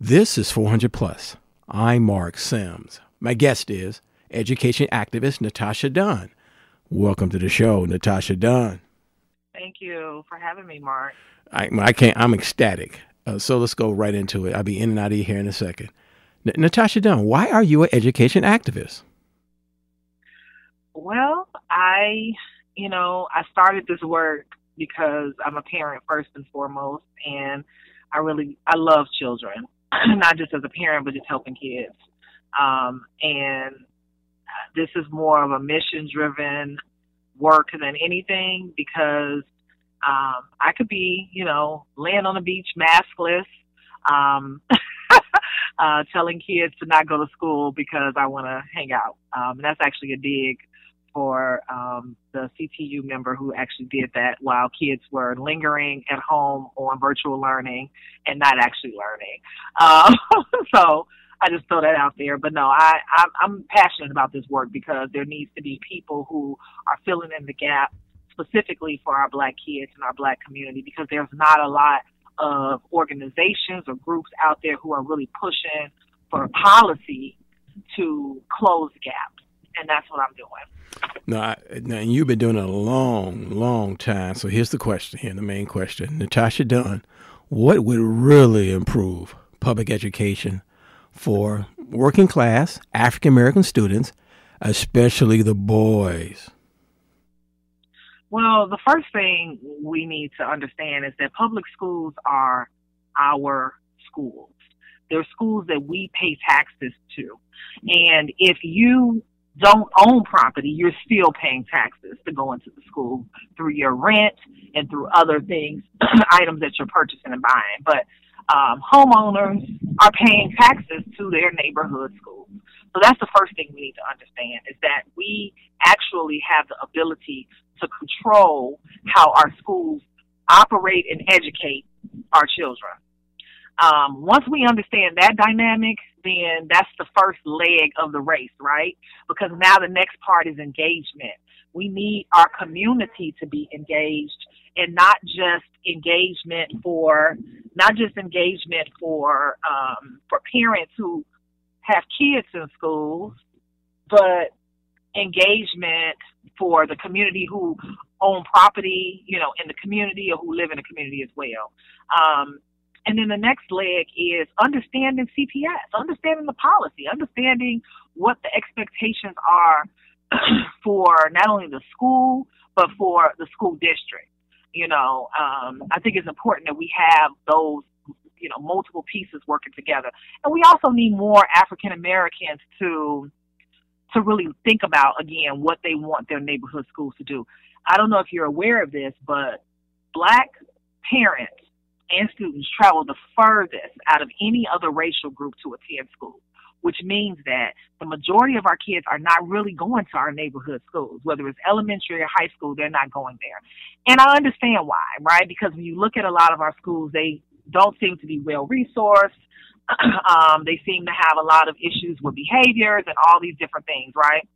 This is 400 Plus. I'm Marc Sims. My guest is education activist Natasha Dunn. Welcome to the show, Natasha Dunn. Thank you for having me, Marc. I, I can't. I'm ecstatic. Uh, so let's go right into it. I'll be in and out of here in a second. N- Natasha Dunn, why are you an education activist? Well, I, you know, I started this work because I'm a parent first and foremost, and I really I love children. not just as a parent, but just helping kids. Um, and this is more of a mission driven work than anything because um, I could be, you know, laying on the beach maskless, um, uh, telling kids to not go to school because I want to hang out. Um, and that's actually a dig for um, the CTU member who actually did that while kids were lingering at home on virtual learning and not actually learning. Um, so I just throw that out there. But no, I, I I'm passionate about this work because there needs to be people who are filling in the gap specifically for our black kids and our black community because there's not a lot of organizations or groups out there who are really pushing for policy to close gaps. And that's what I'm doing. No, I, now you've been doing it a long, long time. So here's the question here, the main question. Natasha Dunn, what would really improve public education for working class African American students, especially the boys? Well, the first thing we need to understand is that public schools are our schools. They're schools that we pay taxes to. And if you don't own property, you're still paying taxes to go into the school through your rent and through other things, items that you're purchasing and buying. But um, homeowners are paying taxes to their neighborhood schools. So that's the first thing we need to understand is that we actually have the ability to control how our schools operate and educate our children. Um, once we understand that dynamic, then that's the first leg of the race, right? Because now the next part is engagement. We need our community to be engaged and not just engagement for not just engagement for um, for parents who have kids in schools, but engagement for the community who own property, you know, in the community or who live in the community as well. Um, and then the next leg is understanding CPS, understanding the policy, understanding what the expectations are for not only the school, but for the school district. You know, um, I think it's important that we have those, you know, multiple pieces working together. And we also need more African Americans to to really think about again what they want their neighborhood schools to do. I don't know if you're aware of this, but black parents and students travel the furthest out of any other racial group to attend school, which means that the majority of our kids are not really going to our neighborhood schools, whether it's elementary or high school, they're not going there. And I understand why, right? Because when you look at a lot of our schools, they don't seem to be well resourced. um, they seem to have a lot of issues with behaviors and all these different things, right?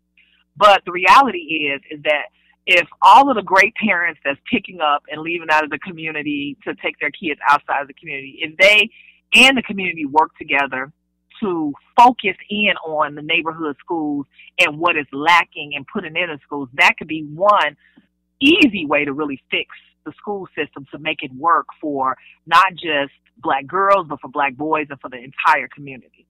But the reality is, is that if all of the great parents that's picking up and leaving out of the community to take their kids outside of the community, if they and the community work together to focus in on the neighborhood schools and what is lacking and putting in the schools, that could be one easy way to really fix the school system to make it work for not just black girls, but for black boys and for the entire community.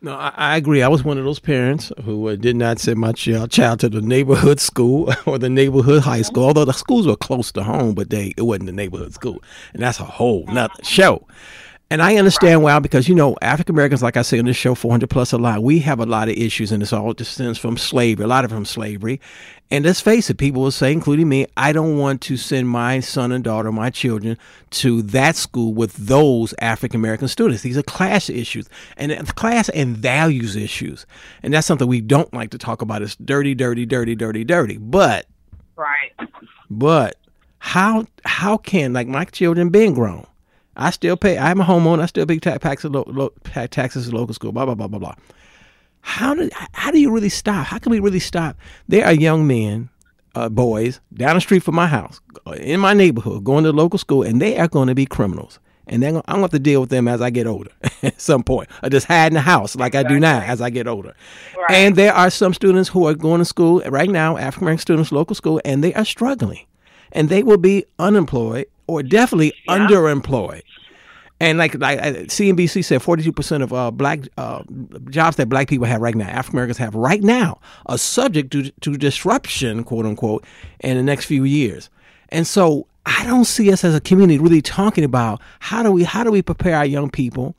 No, I, I, agree. I was one of those parents who uh, did not send my child, child to the neighborhood school or the neighborhood high school, although the schools were close to home, but they it wasn't the neighborhood school, and that's a whole nother show. And I understand why, because you know, African Americans, like I say on this show, 400 plus a lot, we have a lot of issues, and this all stems from slavery, a lot of from slavery. And let's face it, people will say, including me, I don't want to send my son and daughter, my children, to that school with those African American students. These are class issues and class and values issues. And that's something we don't like to talk about. It's dirty, dirty, dirty, dirty, dirty. But, right. But how how can like my children being grown? I still pay. I'm a homeowner. I still pay taxes, lo, lo, taxes to local school. Blah blah blah blah blah. How do how do you really stop? How can we really stop? There are young men, uh, boys down the street from my house, in my neighborhood, going to local school, and they are going to be criminals. and then I'm gonna have to deal with them as I get older at some point. I just hide in the house like exactly. I do now as I get older. Right. And there are some students who are going to school right now, African American students, local school, and they are struggling, and they will be unemployed or definitely yeah. underemployed. And like, like CNBC said, 42% of uh, black uh, jobs that black people have right now, African Americans have right now, are subject to, to disruption, quote unquote, in the next few years. And so I don't see us as a community really talking about how do we how do we prepare our young people,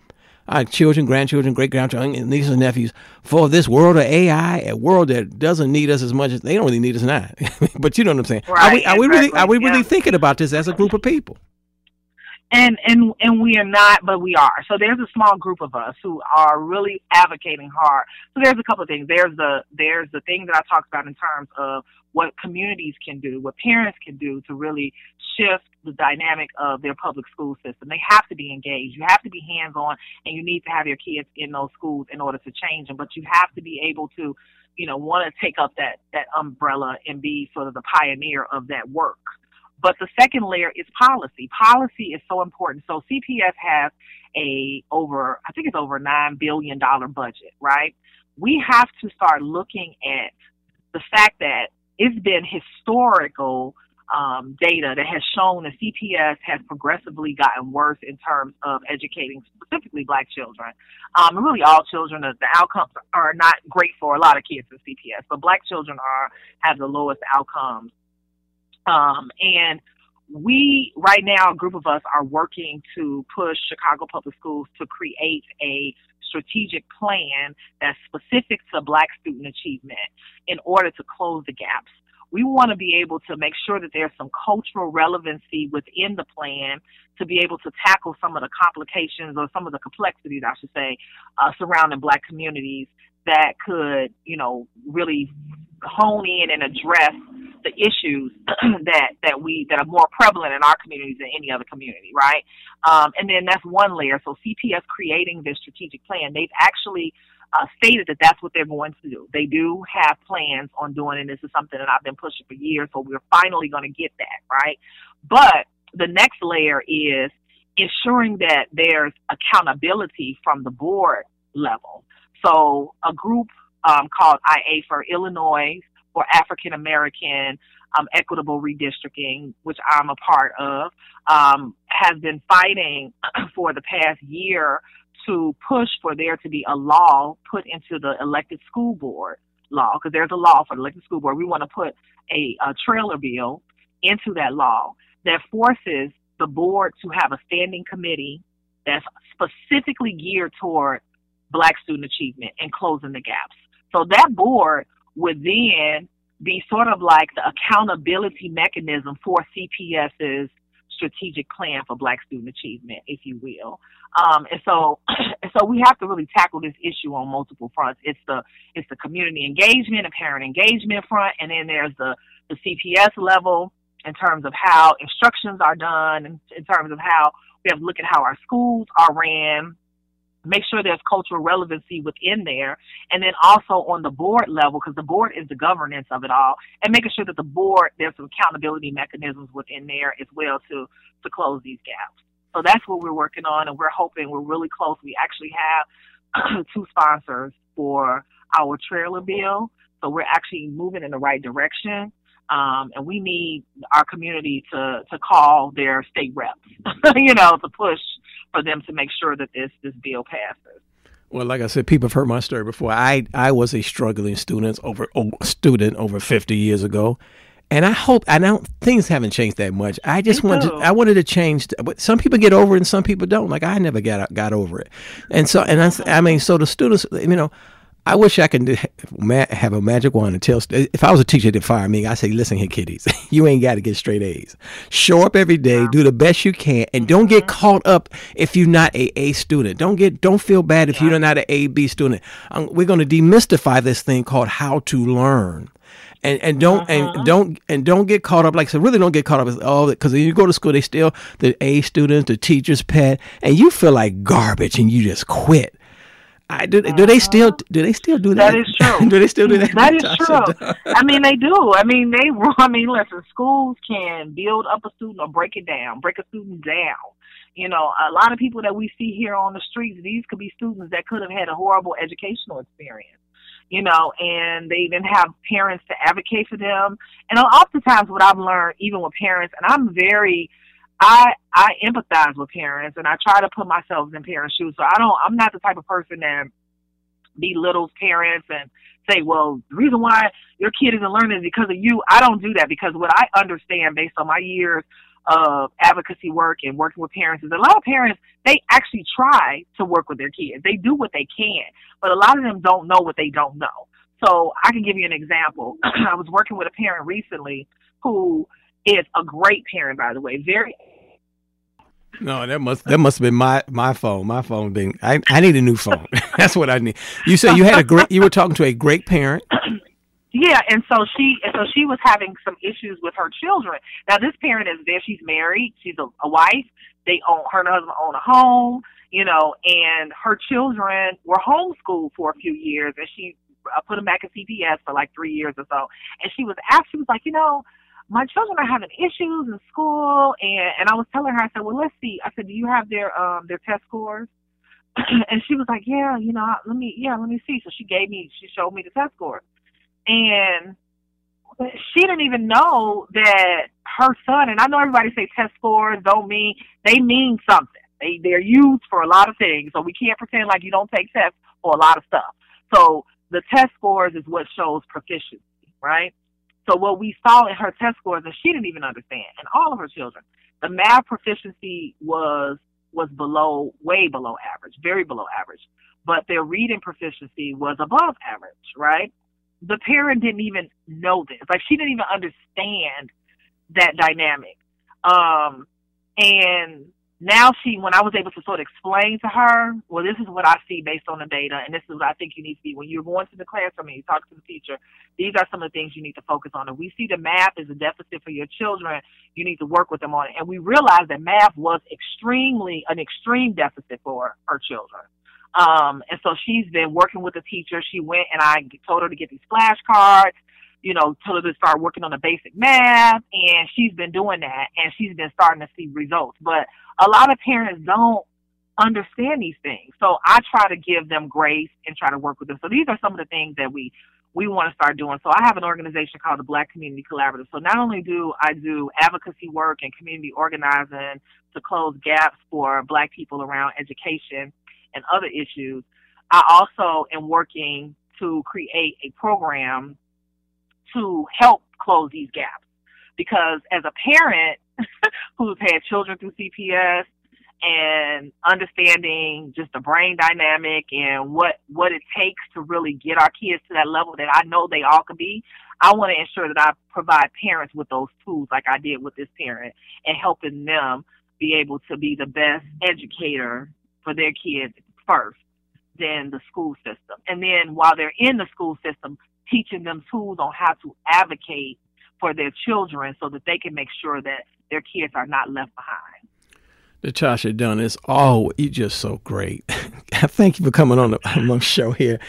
our children, grandchildren, great grandchildren, nieces and nephews for this world of AI, a world that doesn't need us as much as they don't really need us now. but you know what I'm saying? Right, are we, are exactly, we really are we really yeah. thinking about this as a group of people? and and and we are not but we are so there's a small group of us who are really advocating hard so there's a couple of things there's the there's the thing that i talked about in terms of what communities can do what parents can do to really shift the dynamic of their public school system they have to be engaged you have to be hands on and you need to have your kids in those schools in order to change them but you have to be able to you know want to take up that that umbrella and be sort of the pioneer of that work but the second layer is policy. Policy is so important. So CPS has a over, I think it's over nine billion dollar budget, right? We have to start looking at the fact that it's been historical um, data that has shown that CPS has progressively gotten worse in terms of educating specifically black children. Um, really all children, the, the outcomes are not great for a lot of kids in CPS, but black children are have the lowest outcomes um, and we, right now, a group of us are working to push Chicago Public Schools to create a strategic plan that's specific to Black student achievement in order to close the gaps. We want to be able to make sure that there's some cultural relevancy within the plan to be able to tackle some of the complications or some of the complexities, I should say, uh, surrounding Black communities that could, you know, really hone in and address the issues that that we that are more prevalent in our communities than any other community, right? Um, and then that's one layer. So CPS creating this strategic plan, they've actually uh, stated that that's what they're going to do. They do have plans on doing, and this is something that I've been pushing for years. So we're finally going to get that, right? But the next layer is ensuring that there's accountability from the board level. So a group um, called IA for Illinois for African American um, equitable redistricting, which I'm a part of, um, has been fighting for the past year to push for there to be a law put into the elected school board law, because there's a law for the elected school board. We want to put a, a trailer bill into that law that forces the board to have a standing committee that's specifically geared toward black student achievement and closing the gaps. So that board would then be sort of like the accountability mechanism for CPS's strategic plan for Black student achievement, if you will. Um, and so, so we have to really tackle this issue on multiple fronts. It's the it's the community engagement and parent engagement front, and then there's the the CPS level in terms of how instructions are done, in, in terms of how we have to look at how our schools are ran, make sure there's cultural relevancy within there. And then also on the board level, because the board is the governance of it all, and making sure that the board, there's some accountability mechanisms within there as well to, to close these gaps. So that's what we're working on, and we're hoping we're really close. We actually have two sponsors for our trailer bill. So we're actually moving in the right direction. Um, and we need our community to, to call their state reps, you know, to push for them to make sure that this this bill passes. Well, like I said, people have heard my story before. I, I was a struggling student over oh, student over fifty years ago, and I hope I know things haven't changed that much. I just wanted to, I wanted to change, but some people get over it and some people don't. Like I never got got over it, and so and I, I mean, so the students, you know, I wish I could have a magic wand and tell. If I was a teacher to fire me, I say, "Listen here, kiddies, you ain't got to get straight A's. Show up every day, do the best you can, and don't get mm-hmm. caught up if you're not a A student. Don't get, don't feel bad if you're not an A B student. Um, we're going to demystify this thing called how to learn." and and don't uh-huh. and don't and don't get caught up like so really don't get caught up with all because you go to school they still the A students the teachers pet and you feel like garbage and you just quit I do. Do they uh-huh. still? Do they still do that? That is true. do they still do that? That is true. I mean, they do. I mean, they. I mean, listen. Schools can build up a student or break it down, break a student down. You know, a lot of people that we see here on the streets, these could be students that could have had a horrible educational experience you know, and they didn't have parents to advocate for them. And oftentimes, what I've learned, even with parents, and I'm very, I I empathize with parents, and I try to put myself in parents' shoes. So I don't, I'm not the type of person that belittles parents and say, well, the reason why your kid isn't learning is because of you. I don't do that because what I understand based on my years of advocacy work and working with parents is a lot of parents they actually try to work with their kids. They do what they can, but a lot of them don't know what they don't know. So I can give you an example. I was working with a parent recently who is a great parent, by the way, very no, that must that must have been my my phone. My phone didn't. I I need a new phone. That's what I need. You said you had a great. You were talking to a great parent. Yeah, and so she and so she was having some issues with her children. Now this parent is there. She's married. She's a, a wife. They own her and her husband own a home. You know, and her children were homeschooled for a few years, and she uh, put them back in CPS for like three years or so. And she was asked, she was like, you know, my children are having issues in school, and and I was telling her, I said, well, let's see. I said, do you have their um their test scores? and she was like, yeah, you know, let me, yeah, let me see. So she gave me, she showed me the test scores and she didn't even know that her son and I know everybody say test scores don't mean they mean something. They they're used for a lot of things. So we can't pretend like you don't take tests for a lot of stuff. So the test scores is what shows proficiency, right? So what we saw in her test scores that she didn't even understand, and all of her children, the math proficiency was was below way below average, very below average. But their reading proficiency was above average, right? the parent didn't even know this. Like she didn't even understand that dynamic. Um, and now she, when I was able to sort of explain to her, well, this is what I see based on the data, and this is what I think you need to be when you're going to the classroom and you talk to the teacher. These are some of the things you need to focus on. If we see the math is a deficit for your children, you need to work with them on it. And we realized that math was extremely an extreme deficit for her children. Um, and so she's been working with the teacher. She went and I told her to get these flashcards, you know, told her to start working on the basic math. And she's been doing that and she's been starting to see results. But a lot of parents don't understand these things. So I try to give them grace and try to work with them. So these are some of the things that we we want to start doing. So I have an organization called the Black Community Collaborative. So not only do I do advocacy work and community organizing to close gaps for black people around education and other issues, I also am working to create a program to help close these gaps. Because as a parent who's had children through CPS and understanding just the brain dynamic and what what it takes to really get our kids to that level that I know they all can be, I want to ensure that I provide parents with those tools like I did with this parent and helping them be able to be the best educator for their kids first, then the school system. And then while they're in the school system, teaching them tools on how to advocate for their children so that they can make sure that their kids are not left behind. Natasha Dunn is oh, you're just so great. Thank you for coming on the, on the show here.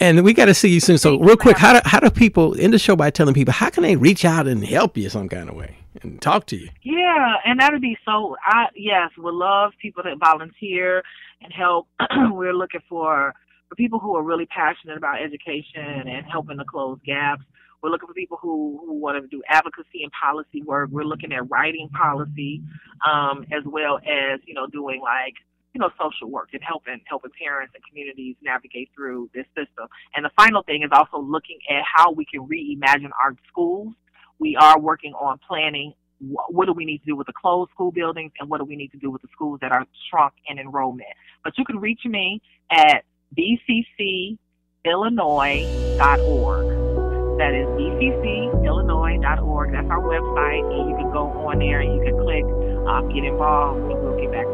And we got to see you soon. So, real quick, how do, how do people end the show by telling people how can they reach out and help you some kind of way? and talk to you. Yeah, and that'd be so. I yes, would love people that volunteer and help. We're looking for for people who are really passionate about education and helping to close gaps. We're looking for people who, who want to do advocacy and policy work. We're looking at writing policy, um, as well as you know doing like you know social work and helping helping parents and communities navigate through this system. And the final thing is also looking at how we can reimagine our schools we are working on planning what do we need to do with the closed school buildings and what do we need to do with the schools that are shrunk in enrollment. But you can reach me at bccillinois.org. That is bccillinois.org. That's our website, and you can go on there and you can click um, get involved, and we'll get back